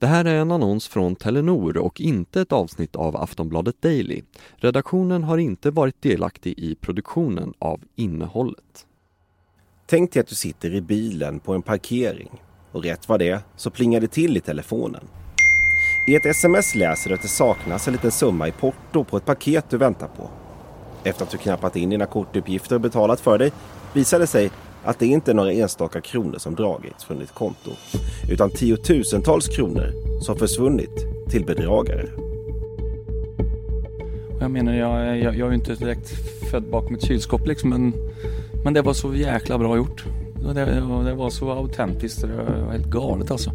Det här är en annons från Telenor och inte ett avsnitt av Aftonbladet Daily. Redaktionen har inte varit delaktig i produktionen av innehållet. Tänk dig att du sitter i bilen på en parkering och rätt vad det är så plingar det till i telefonen. I ett sms läser du att det saknas en liten summa i porto på ett paket du väntar på. Efter att du knappat in dina kortuppgifter och betalat för dig visar det sig att det inte är några enstaka kronor som dragits från ditt konto utan tiotusentals kronor som försvunnit till bedragare. Jag menar, jag, jag, jag är ju inte direkt född bakom ett kylskåp liksom, men, men det var så jäkla bra gjort. Det, det var så autentiskt, det var helt galet alltså.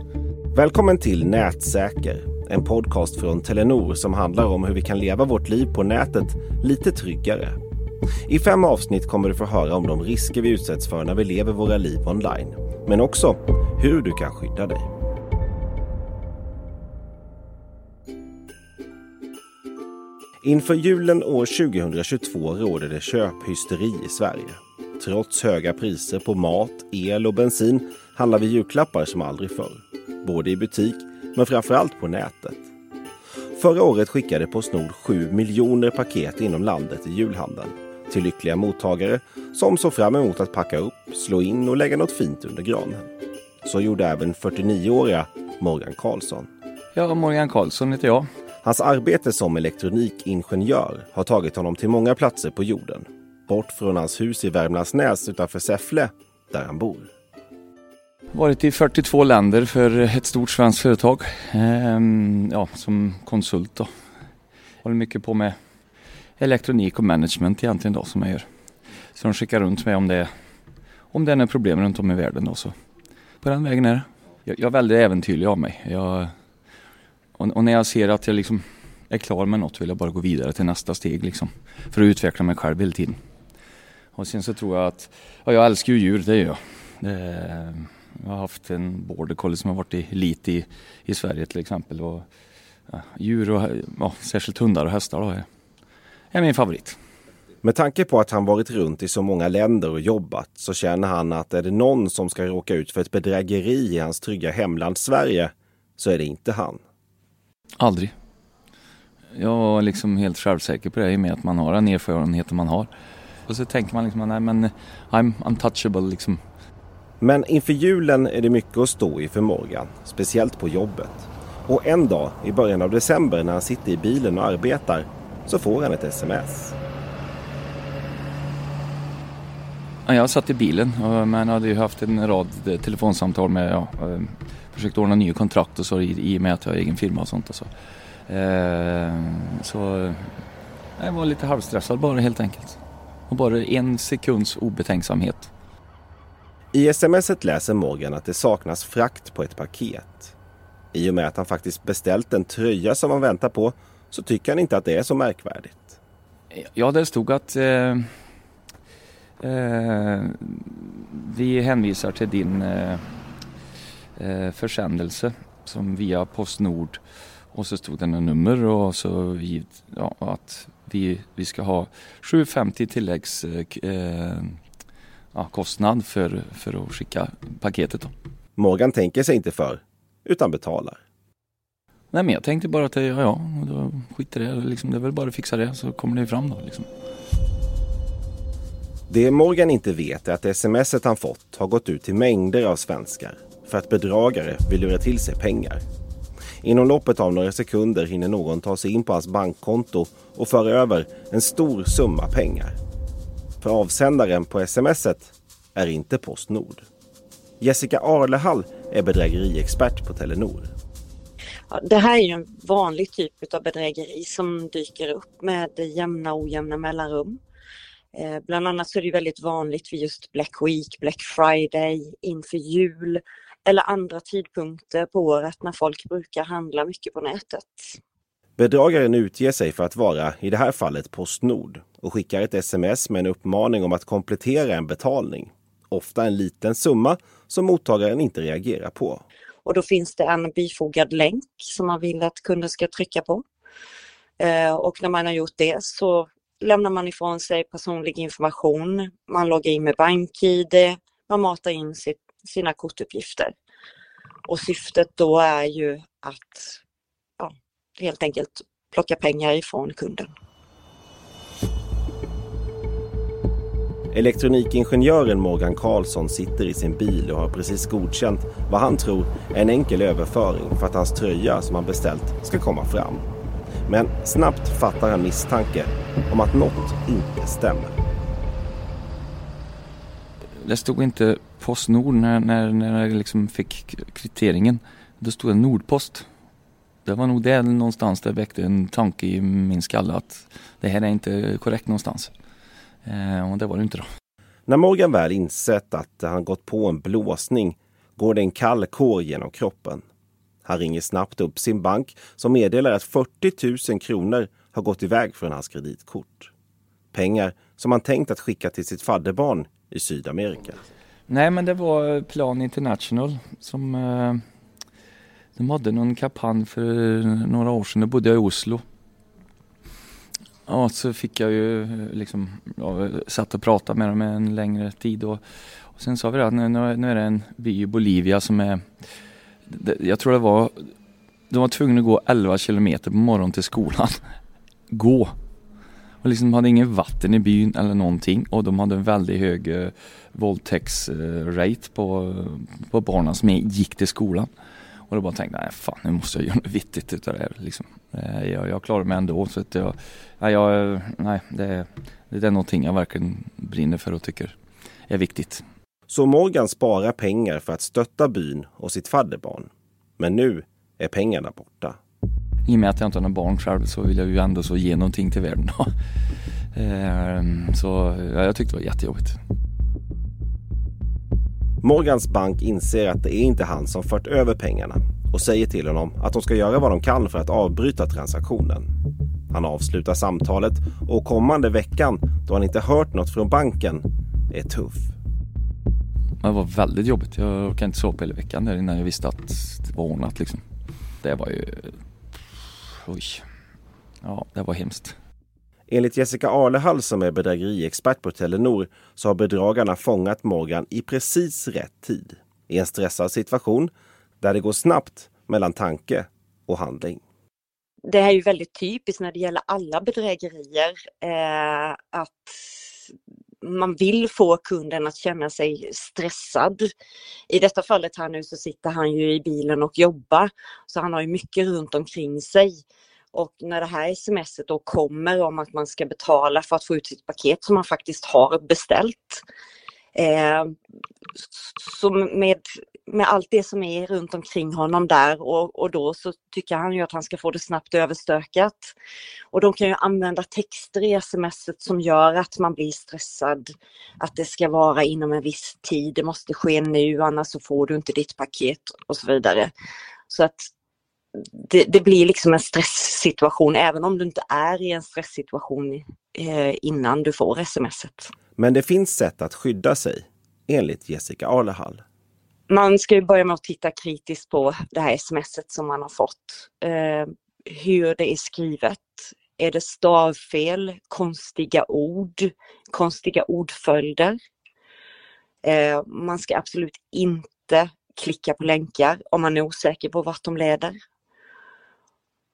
Välkommen till Nätsäker, en podcast från Telenor som handlar om hur vi kan leva vårt liv på nätet lite tryggare. I fem avsnitt kommer du få höra om de risker vi utsätts för när vi lever våra liv online, men också hur du kan skydda dig. Inför julen år 2022 råder det köphysteri i Sverige. Trots höga priser på mat, el och bensin handlar vi julklappar som aldrig förr. Både i butik, men framförallt på nätet. Förra året skickade Postnord 7 miljoner paket inom landet i julhandeln till lyckliga mottagare som såg fram emot att packa upp, slå in och lägga något fint under granen. Så gjorde även 49-åriga Morgan Karlsson. Ja, Morgan Karlsson heter jag. Hans arbete som elektronikingenjör har tagit honom till många platser på jorden. Bort från hans hus i Värmlandsnäs utanför Säffle, där han bor. Varit i 42 länder för ett stort svenskt företag. Ehm, ja, som konsult då. Håller mycket på med elektronik och management egentligen då som jag gör. Så de skickar runt mig om det, om det är några problem runt om i världen då så. På den vägen är det. Jag, jag är väldigt äventyrlig av mig. Jag, och, och, när jag ser att jag liksom är klar med något vill jag bara gå vidare till nästa steg liksom. För att utveckla mig själv hela tiden. Och sen så tror jag att, ja jag älskar ju djur, det gör jag. Det, jag har haft en border collie som har varit i elit i, i Sverige till exempel. Och, ja, djur och ja, särskilt hundar och hästar då är, min favorit. Med tanke på att han varit runt i så många länder och jobbat så känner han att är det någon som ska råka ut för ett bedrägeri i hans trygga hemland Sverige så är det inte han. Aldrig. Jag var liksom helt självsäker på det i och med att man har den erfarenheten man har. Och så tänker man liksom, nej men I'm untouchable liksom. Men inför julen är det mycket att stå i för Morgan, speciellt på jobbet. Och en dag i början av december när han sitter i bilen och arbetar så får han ett sms. Jag satt i bilen men hade ju haft en rad telefonsamtal med, ja, försökt ordna nya kontrakt och så i, och med att jag har egen firma och sånt. Och så eh, så jag var lite halvstressad bara helt enkelt. Och bara en sekunds obetänksamhet. I smset läser Morgan att det saknas frakt på ett paket. I och med att han faktiskt beställt en tröja som han väntar på så tycker han inte att det är så märkvärdigt. Ja, det stod att eh, eh, vi hänvisar till din eh, eh försändelse som via Postnord och så stod det en nummer och så ja, att vi, vi ska ha 750 tilläggskostnad eh, för, för att skicka paketet. Då. Morgan tänker sig inte för, utan betalar. Nej men jag tänkte bara att det, ja, ja, då skiter det liksom, det är väl bara att fixa det så kommer det fram då. Liksom. Det Morgan inte vet är att smset han fått har gått ut till mängder av svenskar för att bedragare vill lura till sig pengar. Inom loppet av några sekunder hinner någon ta sig in på hans bankkonto och föra över en stor summa pengar. För avsändaren på smset är inte Postnord. Jessica Arlehall är bedrägeriexpert på Telenor. Det här är ju en vanlig typ av bedrägeri som dyker upp med jämna och ojämna mellanrum. Eh, bland annat så är det väldigt vanligt vid just Black Week, Black Friday, inför jul eller andra tidpunkter på året när folk brukar handla mycket på nätet. Bedragaren utger sig för att vara, i det här fallet, Postnord och skickar ett sms med en uppmaning om att komplettera en betalning. Ofta en liten summa som mottagaren inte reagerar på. Och då finns det en bifogad länk som man vill att kunden ska trycka på. Eh, och när man har gjort det så lämnar man ifrån sig personlig information. Man loggar in med BankID, man matar in sitt, sina kortuppgifter. Och syftet då är ju att ja, helt enkelt plocka pengar ifrån kunden. Elektronikingenjören Morgan Karlsson sitter i sin bil och har precis godkänt vad han tror är en enkel överföring för att hans tröja som han beställt ska komma fram. Men snabbt fattar han misstanke om att något inte stämmer. Det stod inte Postnord när, när, när jag liksom fick kvitteringen. Då stod det Nordpost. Det var nog det någonstans det väckte en tanke i min skalle att det här är inte korrekt någonstans. Eh, och det var det inte då. När Morgan väl insett att han gått på en blåsning går det en kall kår genom kroppen. Han ringer snabbt upp sin bank som meddelar att 40 000 kronor har gått iväg från hans kreditkort. Pengar som han tänkt att skicka till sitt fadderbarn i Sydamerika. Nej men det var Plan International som eh, de hade någon kampanj för några år sedan. Då bodde jag i Oslo. Ja, så fick jag ju liksom, ja, satt och pratade med dem en längre tid och, och sen sa vi att nu, nu är det en by i Bolivia som är, jag tror det var, de var tvungna att gå 11 kilometer på morgonen till skolan. Gå! Och liksom hade ingen vatten i byn eller någonting och de hade en väldigt hög eh, våldtäktsrate eh, på, på barnen som gick till skolan. Och då bara tänkte jag, nej fan nu måste jag göra något vittigt utav det här liksom. Eh, jag, jag klarar mig ändå så att jag, nej, jag, nej det, det är någonting jag verkligen brinner för och tycker är viktigt. Så Morgan sparar pengar för att stötta byn och sitt fadderbarn. Men nu är pengarna borta. I och med att jag inte har några barn själv så vill jag ju ändå så ge någonting till världen. Ehm, så ja, jag tyckte det var jättejobbigt. Morgans bank inser att det är inte han som fört över pengarna och säger till honom att de ska göra vad de kan för att avbryta transaktionen. Han avslutar samtalet och kommande veckan, då han inte hört något från banken, är tuff. Det var väldigt jobbigt. Jag orkade inte sova hela veckan där innan jag visste att det var ordnat liksom. Det var ju... Oj. Ja, det var hemskt. Enligt Jessica Arlehall som är bedrägeriexpert på Telenor så har bedragarna fångat Morgan i precis rätt tid. I en stressad situation där det går snabbt mellan tanke och handling. Det är ju väldigt typiskt när det gäller alla bedrägerier eh, att man vill få kunden att känna sig stressad. I detta fallet här nu så sitter han ju i bilen och jobbar så han har ju mycket runt omkring sig. Och när det här smset då kommer om att man ska betala för att få ut sitt paket som man faktiskt har beställt. Eh, så med, med allt det som är runt omkring honom där och, och då så tycker han ju att han ska få det snabbt överstökat. Och de kan ju använda texter i smset som gör att man blir stressad. Att det ska vara inom en viss tid, det måste ske nu annars så får du inte ditt paket och så vidare. Så att det, det, blir liksom en stresssituation även om du inte är i en stresssituation eh, innan du får smset. Men det finns sätt att skydda sig, enligt Jessica Arlehall. Man ska ju börja med att titta kritiskt på det här smset som man har fått. Eh, hur det är skrivet. Är det stavfel, konstiga ord, konstiga ordföljder? Eh, man ska absolut inte klicka på länkar om man är osäker på vart de leder.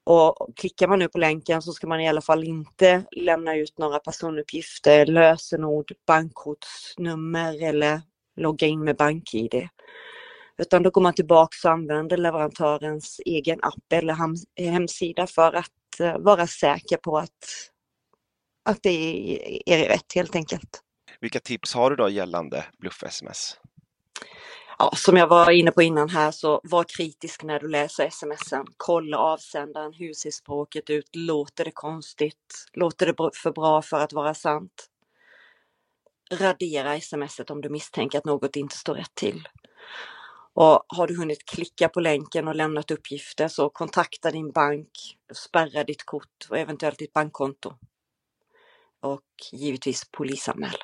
Och klickar man nu på länken så ska man i alla fall inte lämna ut några personuppgifter, lösenord, bankkortsnummer eller logga in med BankID. Utan då går man tillbaks och använder leverantörens egen app eller hemsida för att eh, vara säker på att, att det är rätt helt enkelt. Vilka tips har du då gällande bluff-sms? Ja, som jag var inne på innan här så var kritisk när du läser smsen. Kolla avsändaren, hur ser språket ut? Låter det konstigt? Låter det för bra för att vara sant? Radera smset om du misstänker att något inte står rätt till. Och har du hunnit klicka på länken och lämnat uppgifter så kontakta din bank, spärra ditt kort och eventuellt ditt bankkonto. Och givetvis polisanmäl.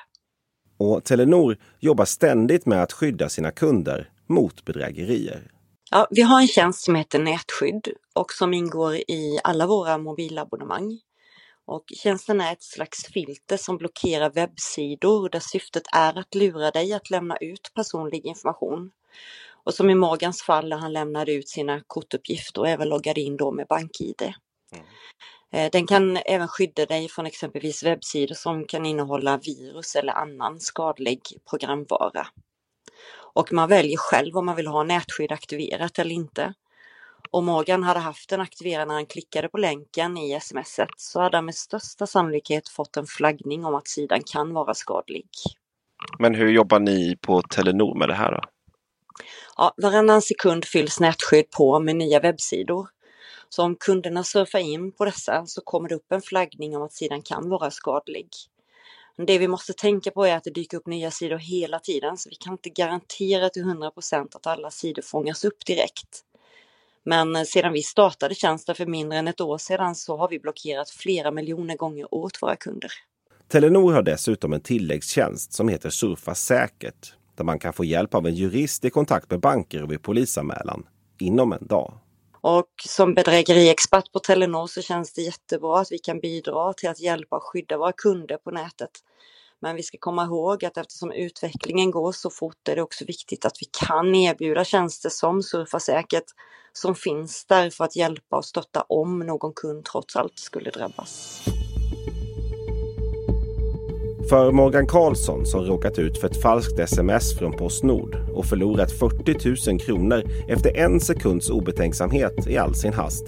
Och Telenor jobbar ständigt med att skydda sina kunder mot bedrägerier. Ja, vi har en tjänst som heter Nätskydd och som ingår i alla våra mobilabonnemang. Och tjänsten är ett slags filter som blockerar webbsidor där syftet är att lura dig att lämna ut personlig information. Och som i Morgans fall där han lämnade ut sina kortuppgifter och även loggade in då med BankID. Mm. Eh, den kan även skydda dig från exempelvis webbsidor som kan innehålla virus eller annan skadlig programvara. Och man väljer själv om man vill ha nätskydd aktiverat eller inte. Om Morgan hade haft den aktiverad när han klickade på länken i smset så hade han med största sannolikhet fått en flaggning om att sidan kan vara skadlig. Men hur jobbar ni på Telenor med det här då? Ja, varannan sekund fylls nätskydd på med nya webbsidor. Så om kunderna surfar in på dessa så kommer det upp en flaggning om att sidan kan vara skadlig. Det vi måste tänka på är att det dyker upp nya sidor hela tiden så vi kan inte garantera till 100% att alla sidor fångas upp direkt. Men eh, sedan vi startade tjänsten för mindre än ett år sedan så har vi blockerat flera miljoner gånger åt våra kunder. Telenor har dessutom en tilläggstjänst som heter Surfa säkert där man kan få hjälp av en jurist i kontakt med banker och vid polisanmälan inom en dag. Och som bedrägeriexpert på Telenor så känns det jättebra att vi kan bidra till att hjälpa och skydda våra kunder på nätet. Men vi ska komma ihåg att eftersom utvecklingen går så fort är det också viktigt att vi kan erbjuda tjänster som Surfa säkert som finns där för att hjälpa och stötta om någon kund trots allt skulle drabbas. För Morgan Karlsson som råkat ut för ett falskt sms från Postnord och förlorat 40 000 kronor efter en sekunds obetänksamhet i all sin hast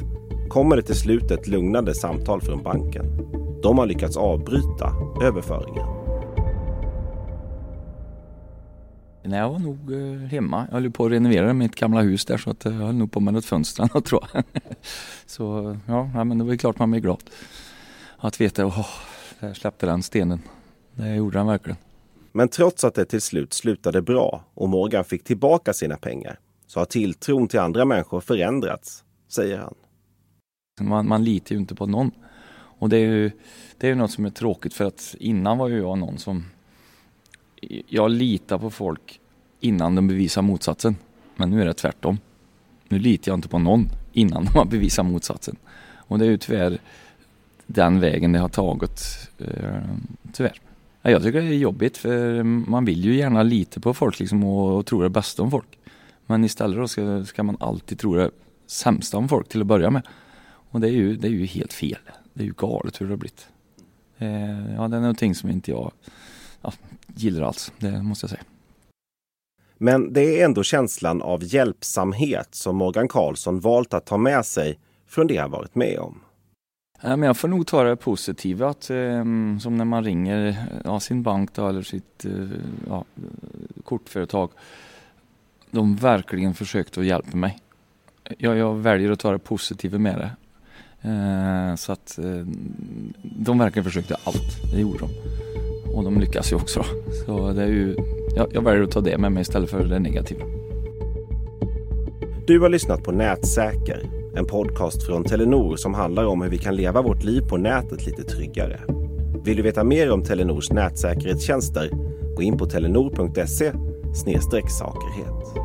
kommer det till slut ett lugnande samtal från banken. De har lyckats avbryta överföringen. Nej, jag var nog eh, hemma. Jag höll på att renovera mitt gamla hus där så att eh, jag höll nog på med något fönster tror jag. Så ja, men det var klart man blir glad. Att veta, åh, där släppte den stenen. Det gjorde han verkligen. Men trots att det till slut slutade bra och Morgan fick tillbaka sina pengar så har tilltron till andra människor förändrats, säger han. Man, man litar ju inte på någon. Och det är ju det är något som är tråkigt för att innan var ju jag någon som jag litar på folk innan de bevisar motsatsen. Men nu är det tvärtom. Nu litar jag inte på någon innan de har bevisat motsatsen. Och det är ju tyvärr den vägen det har tagit, eh, tyvärr. Jag tycker det är jobbigt för man vill ju gärna lita på folk liksom och, och tro det bästa om folk. Men istället då ska, ska, man alltid tro det sämsta om folk till att börja med. Och det är ju, det är ju helt fel. Det är ju galet hur det har blivit. Eh, ja, det är någonting som inte jag ja, gillar alls, det måste jag säga. Men det är ändå känslan av hjälpsamhet som Morgan Karlsson valt att ta med sig från det han varit med om. Men jag får nog ta det positiva att eh, som när man ringer ja, sin bank då, eller sitt eh, ja, kortföretag. De verkligen försökte att hjälpa mig. Jag, jag väljer att ta det positiva med det. Eh, så att eh, de verkligen försökte allt, det gjorde de. Och de lyckas ju också. Så det är ju, ja, jag väljer att ta det med mig istället för det negativa. Du har lyssnat på Nätsäker en podcast från Telenor som handlar om hur vi kan leva vårt liv på nätet lite tryggare. Vill du veta mer om Telenors nätsäkerhetstjänster? Gå in på telenor.se säkerhet.